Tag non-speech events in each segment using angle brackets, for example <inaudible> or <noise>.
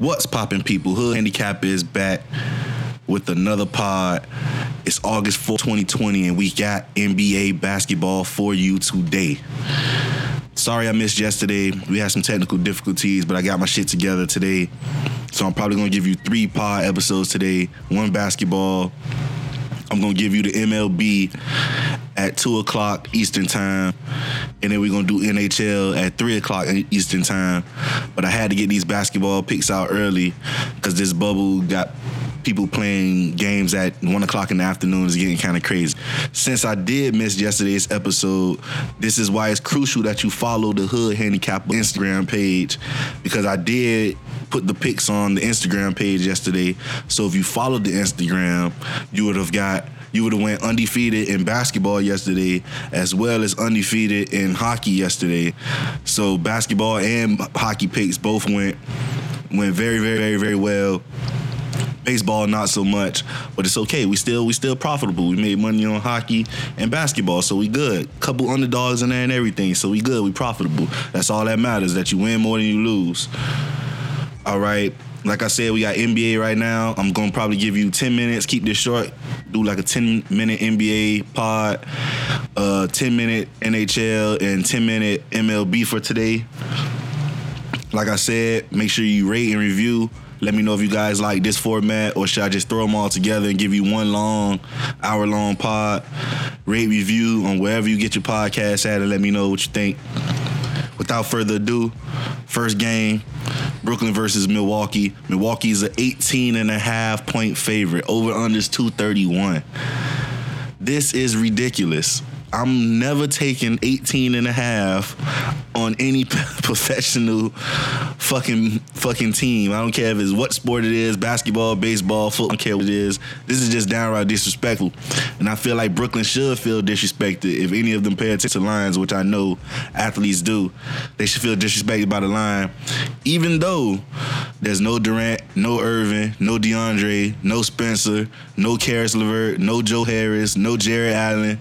What's popping, people? Hood Handicap is back with another pod. It's August 4, 2020, and we got NBA basketball for you today. Sorry I missed yesterday. We had some technical difficulties, but I got my shit together today. So I'm probably gonna give you three pod episodes today. One basketball. I'm gonna give you the MLB at two o'clock Eastern time, and then we're gonna do NHL at three o'clock Eastern time. But I had to get these basketball picks out early because this bubble got people playing games at one o'clock in the afternoon is getting kind of crazy. Since I did miss yesterday's episode, this is why it's crucial that you follow the Hood Handicap Instagram page because I did put the pics on the Instagram page yesterday. So if you followed the Instagram, you would have got you would have went undefeated in basketball yesterday as well as undefeated in hockey yesterday. So basketball and hockey picks both went went very very very very well. Baseball not so much, but it's okay. We still we still profitable. We made money on hockey and basketball, so we good. Couple underdogs in there and everything, so we good. We profitable. That's all that matters. That you win more than you lose. All right. Like I said, we got NBA right now. I'm gonna probably give you 10 minutes. Keep this short. Do like a 10 minute NBA pod, uh, 10 minute NHL, and 10 minute MLB for today. Like I said, make sure you rate and review. Let me know if you guys like this format or should I just throw them all together and give you one long, hour long pod. Rate, review on wherever you get your podcast at and let me know what you think. Without further ado, first game, Brooklyn versus Milwaukee. Milwaukee is an 18 and a half point favorite. Over unders 231. This is ridiculous. I'm never taking 18 and a half on any <laughs> professional fucking fucking team. I don't care if it's what sport it is, basketball, baseball, football, I don't care what it is. This is just downright disrespectful. And I feel like Brooklyn should feel disrespected if any of them pay attention to lines, which I know athletes do. They should feel disrespected by the line. Even though there's no Durant, no Irving, no DeAndre, no Spencer, no Caris LeVert, no Joe Harris, no Jarrett Allen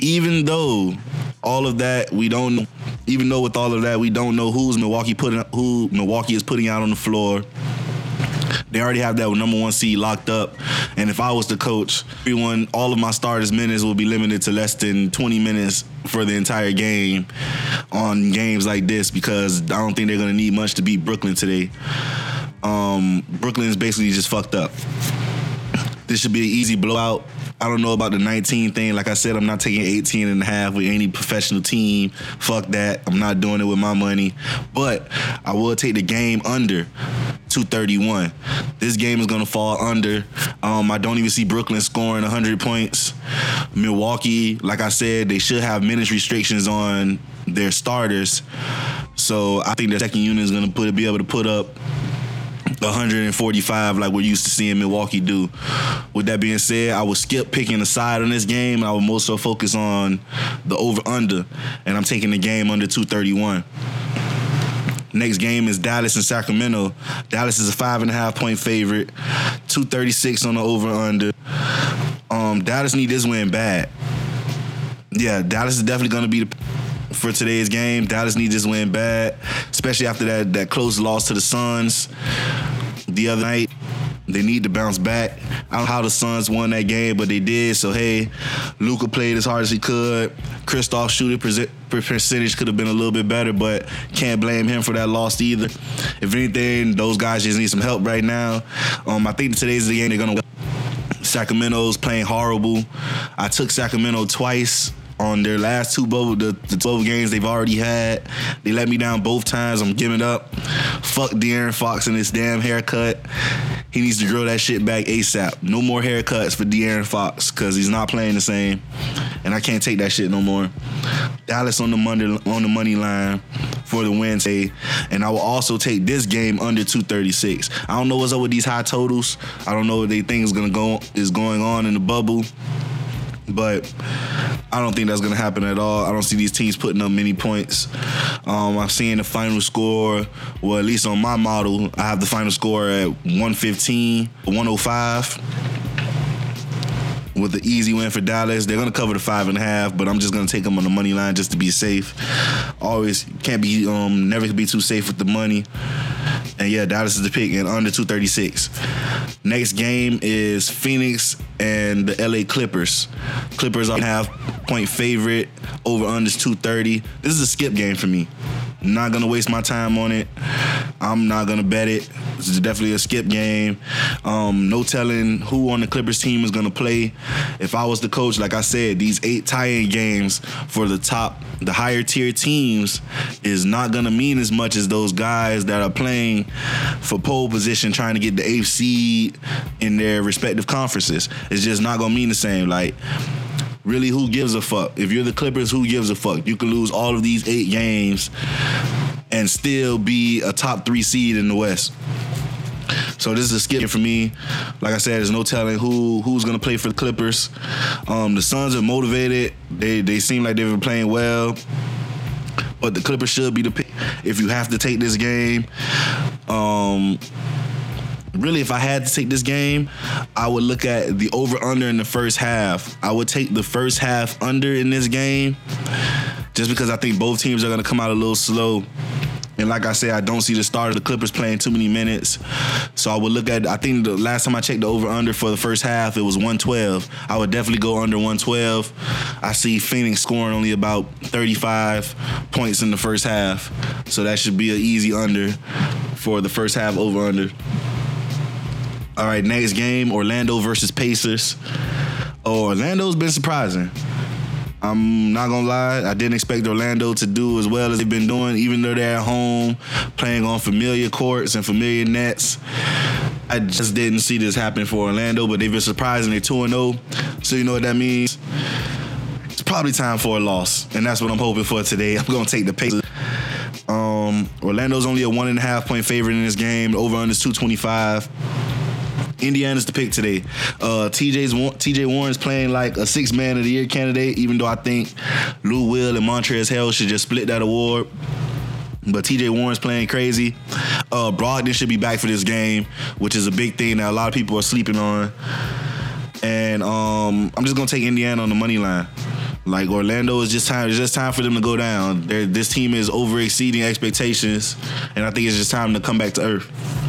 even though all of that we don't even though with all of that we don't know who's Milwaukee putting who Milwaukee is putting out on the floor. They already have that number one seed locked up. And if I was the coach, everyone, all of my starters' minutes will be limited to less than 20 minutes for the entire game on games like this because I don't think they're going to need much to beat Brooklyn today. Um, Brooklyn is basically just fucked up. This should be an easy blowout. I don't know about the 19 thing. Like I said, I'm not taking 18 and a half with any professional team. Fuck that. I'm not doing it with my money. But I will take the game under 231. This game is going to fall under. Um, I don't even see Brooklyn scoring 100 points. Milwaukee, like I said, they should have minutes restrictions on their starters. So I think their second unit is going to be able to put up 145 like we're used to seeing Milwaukee do. With that being said, I will skip picking a side on this game I will most so focus on the over under, and I'm taking the game under 231. Next game is Dallas and Sacramento. Dallas is a five and a half point favorite, 236 on the over under. Um, Dallas need this win bad. Yeah, Dallas is definitely going to be the for today's game. Dallas needs this win bad, especially after that that close loss to the Suns the other night. They need to bounce back. I don't know how the Suns won that game, but they did. So hey, Luka played as hard as he could. Kristaps shooting percentage could have been a little bit better, but can't blame him for that loss either. If anything, those guys just need some help right now. Um, I think today's the game they're gonna. Sacramento's playing horrible. I took Sacramento twice on their last two bubble the, the 12 games they've already had. They let me down both times. I'm giving up. Fuck De'Aaron Fox and his damn haircut. He needs to grow that shit back ASAP. No more haircuts for De'Aaron Fox because he's not playing the same. And I can't take that shit no more. Dallas on the money on the money line for the Wednesday, and I will also take this game under 236. I don't know what's up with these high totals. I don't know what they think is gonna go is going on in the bubble. But I don't think that's gonna happen at all. I don't see these teams putting up many points. Um, I'm seeing the final score, well, at least on my model, I have the final score at 115, 105 with the easy win for Dallas. They're gonna cover the five and a half, but I'm just gonna take them on the money line just to be safe. Always can't be um never be too safe with the money. And yeah, Dallas is the pick and under 236. Next game is Phoenix and the LA Clippers. Clippers are half point favorite, over under 230. This is a skip game for me. Not gonna waste my time on it. I'm not gonna bet it. This is definitely a skip game. Um, no telling who on the Clippers team is gonna play. If I was the coach, like I said, these eight tie-in games for the top, the higher tier teams is not gonna mean as much as those guys that are playing for pole position, trying to get the eighth seed in their respective conferences. It's just not gonna mean the same. Like really who gives a fuck? If you're the Clippers, who gives a fuck? You can lose all of these eight games and still be a top three seed in the West. So this is a skip for me. Like I said, there's no telling who who's gonna play for the Clippers. Um, the Suns are motivated. They they seem like they've been playing well. But the Clippers should be the pick if you have to take this game. Um, really, if I had to take this game, I would look at the over under in the first half. I would take the first half under in this game just because I think both teams are going to come out a little slow. And like I said, I don't see the start of the Clippers playing too many minutes. So I would look at, I think the last time I checked the over under for the first half, it was 112. I would definitely go under 112. I see Phoenix scoring only about 35 points in the first half. So that should be an easy under for the first half over under. All right, next game Orlando versus Pacers. Oh, Orlando's been surprising. I'm not gonna lie, I didn't expect Orlando to do as well as they've been doing, even though they're at home playing on familiar courts and familiar nets. I just didn't see this happen for Orlando, but they've been surprising. They're 2 0. So, you know what that means? It's probably time for a loss, and that's what I'm hoping for today. <laughs> I'm gonna take the Pacers. Um, Orlando's only a one and a half point favorite in this game. Over under 225. Indiana's the pick today. Uh, TJ's TJ Warren's playing like a six man of the year candidate, even though I think Lou Will and Montrezl Harrell should just split that award. But TJ Warren's playing crazy. Uh, Brogdon should be back for this game, which is a big thing that a lot of people are sleeping on. And um, I'm just gonna take Indiana on the money line. Like Orlando is just time. It's just time for them to go down. They're, this team is over exceeding expectations, and I think it's just time to come back to earth.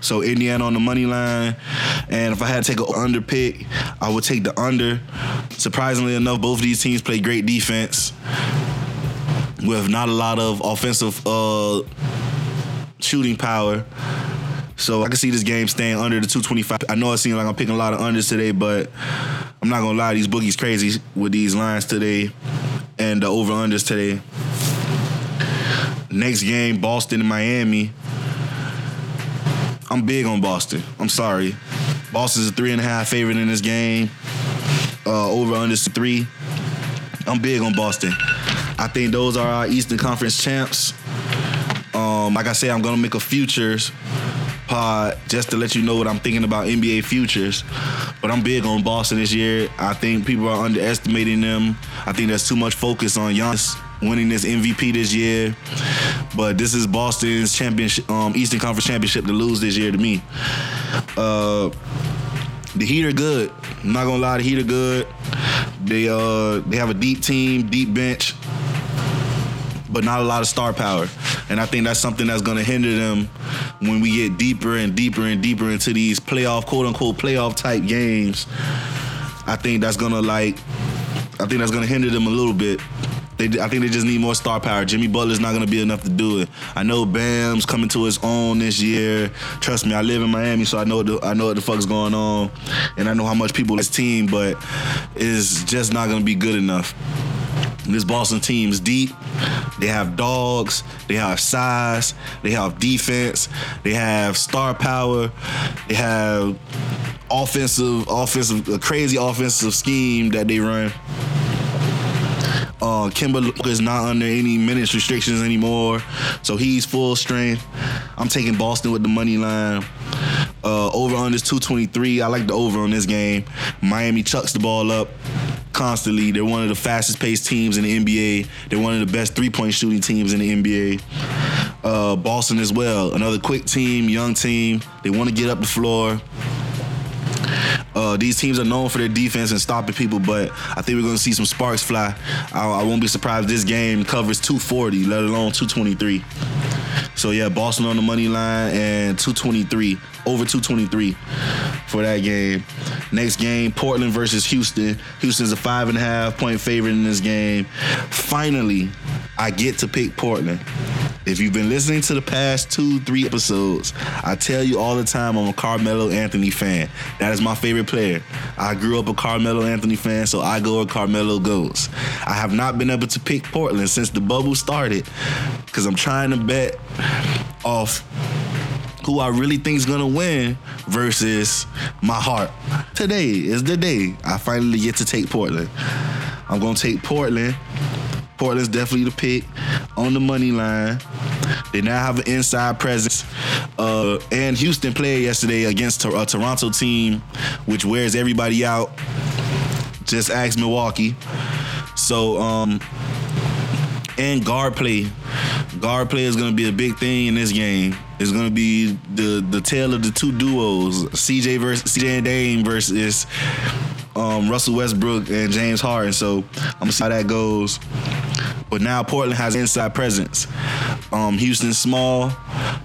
So Indiana on the money line, and if I had to take an under pick, I would take the under. Surprisingly enough, both of these teams play great defense with not a lot of offensive uh, shooting power. So I can see this game staying under the 225. I know it seems like I'm picking a lot of unders today, but I'm not gonna lie, these boogies crazy with these lines today and the over unders today. Next game, Boston and Miami. I'm big on Boston. I'm sorry. Boston's a three and a half favorite in this game. Uh, over under three. I'm big on Boston. I think those are our Eastern Conference champs. Um, like I said, I'm gonna make a futures pod just to let you know what I'm thinking about NBA futures. But I'm big on Boston this year. I think people are underestimating them. I think there's too much focus on Giannis winning this MVP this year. But this is Boston's championship, um, Eastern Conference championship to lose this year to me. Uh, the Heat are good. I'm not gonna lie, the Heat are good. They uh they have a deep team, deep bench, but not a lot of star power. And I think that's something that's gonna hinder them when we get deeper and deeper and deeper into these playoff, quote unquote, playoff type games. I think that's gonna like I think that's gonna hinder them a little bit. They, I think they just need more star power. Jimmy Butler's not gonna be enough to do it. I know Bam's coming to his own this year. Trust me, I live in Miami, so I know the, I know what the fuck's going on, and I know how much people this team, but it's just not gonna be good enough. This Boston team is deep. They have dogs. They have size. They have defense. They have star power. They have offensive, offensive, a crazy offensive scheme that they run. Uh, Kemba is not under any minutes restrictions anymore, so he's full strength. I'm taking Boston with the money line. Uh, over on this 223. I like the over on this game. Miami chucks the ball up constantly. They're one of the fastest paced teams in the NBA. They're one of the best three point shooting teams in the NBA. Uh, Boston as well, another quick team, young team. They want to get up the floor. Uh, these teams are known for their defense and stopping people, but I think we're going to see some sparks fly. I, I, won't be surprised this game covers 240, let alone 223. So yeah, Boston on the money line and 223 over 223 for that game. Next game, Portland versus Houston. Houston's a five and a half point favorite in this game. Finally, I get to pick Portland. If you've been listening to the past two, three episodes, I tell you all the time I'm a Carmelo Anthony fan. That is my favorite player. I grew up a Carmelo Anthony fan, so I go where Carmelo goes. I have not been able to pick Portland since the bubble started because I'm trying to bet off who I really think is gonna win versus my heart. Today is the day I finally get to take Portland. I'm gonna take Portland. Portland's definitely the pick on the money line. They now have an inside presence. Uh, and Houston played yesterday against a Toronto team, which wears everybody out. Just ask Milwaukee. So, um, and guard play. Guard play is going to be a big thing in this game. It's going to be the the tale of the two duos, CJ versus CJ and Dame versus um, Russell Westbrook and James Harden. So I'm gonna see how that goes. But now Portland has inside presence. Um, Houston's small.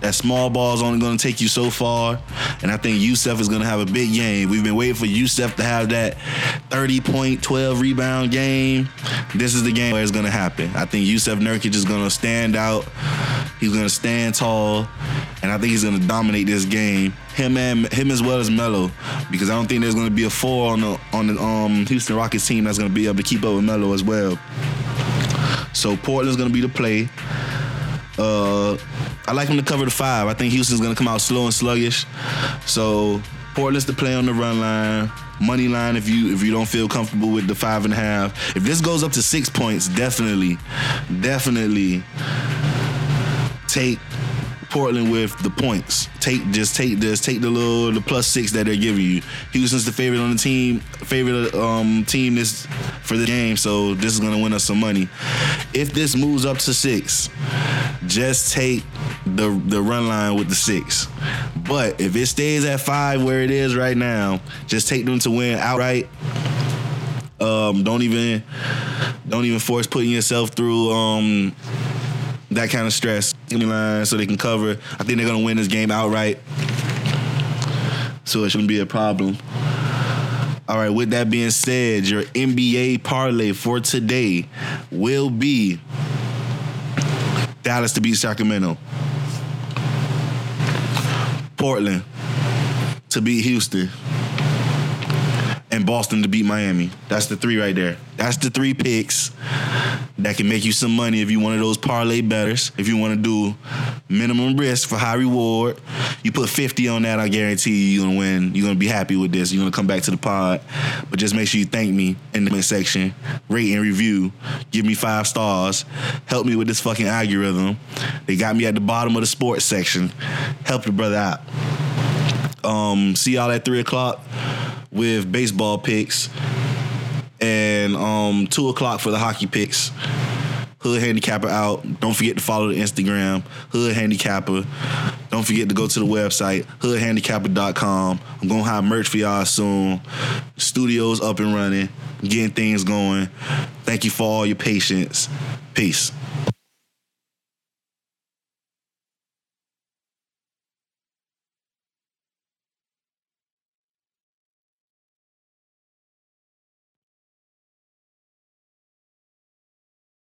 That small ball is only going to take you so far. And I think Jusuf is going to have a big game. We've been waiting for Jusuf to have that 30 point, 12 rebound game. This is the game where it's going to happen. I think Jusuf Nurkic is going to stand out. He's going to stand tall. And I think he's going to dominate this game. Him and him as well as Melo, because I don't think there's going to be a four on the on the um, Houston Rockets team that's going to be able to keep up with Melo as well. So Portland's gonna be the play. Uh, I like him to cover the five. I think Houston's gonna come out slow and sluggish. So Portland's the play on the run line. Money line if you if you don't feel comfortable with the five and a half. If this goes up to six points, definitely, definitely take Portland with the points. Take just take this, take the little the plus six that they're giving you. Houston's the favorite on the team, favorite um, team this for the game, so this is gonna win us some money. If this moves up to six, just take the the run line with the six. But if it stays at five where it is right now, just take them to win outright. Um, don't even don't even force putting yourself through um, that kind of stress. Line so they can cover. I think they're gonna win this game outright. So it shouldn't be a problem. All right, with that being said, your NBA parlay for today will be Dallas to beat Sacramento, Portland to beat Houston, and Boston to beat Miami. That's the three right there. That's the three picks that can make you some money if you one of those parlay betters. If you want to do minimum risk for high reward, you put 50 on that, I guarantee you you're gonna win. You're gonna be happy with this. You're gonna come back to the pod. But just make sure you thank me in the comment section, rate and review, give me five stars, help me with this fucking algorithm. They got me at the bottom of the sports section. Help your brother out. Um, see y'all at three o'clock with baseball picks and um, two o'clock for the hockey picks. Hood Handicapper out. Don't forget to follow the Instagram, Hood Handicapper. Don't forget to go to the website, hoodhandicapper.com. I'm going to have merch for y'all soon. Studio's up and running, getting things going. Thank you for all your patience. Peace.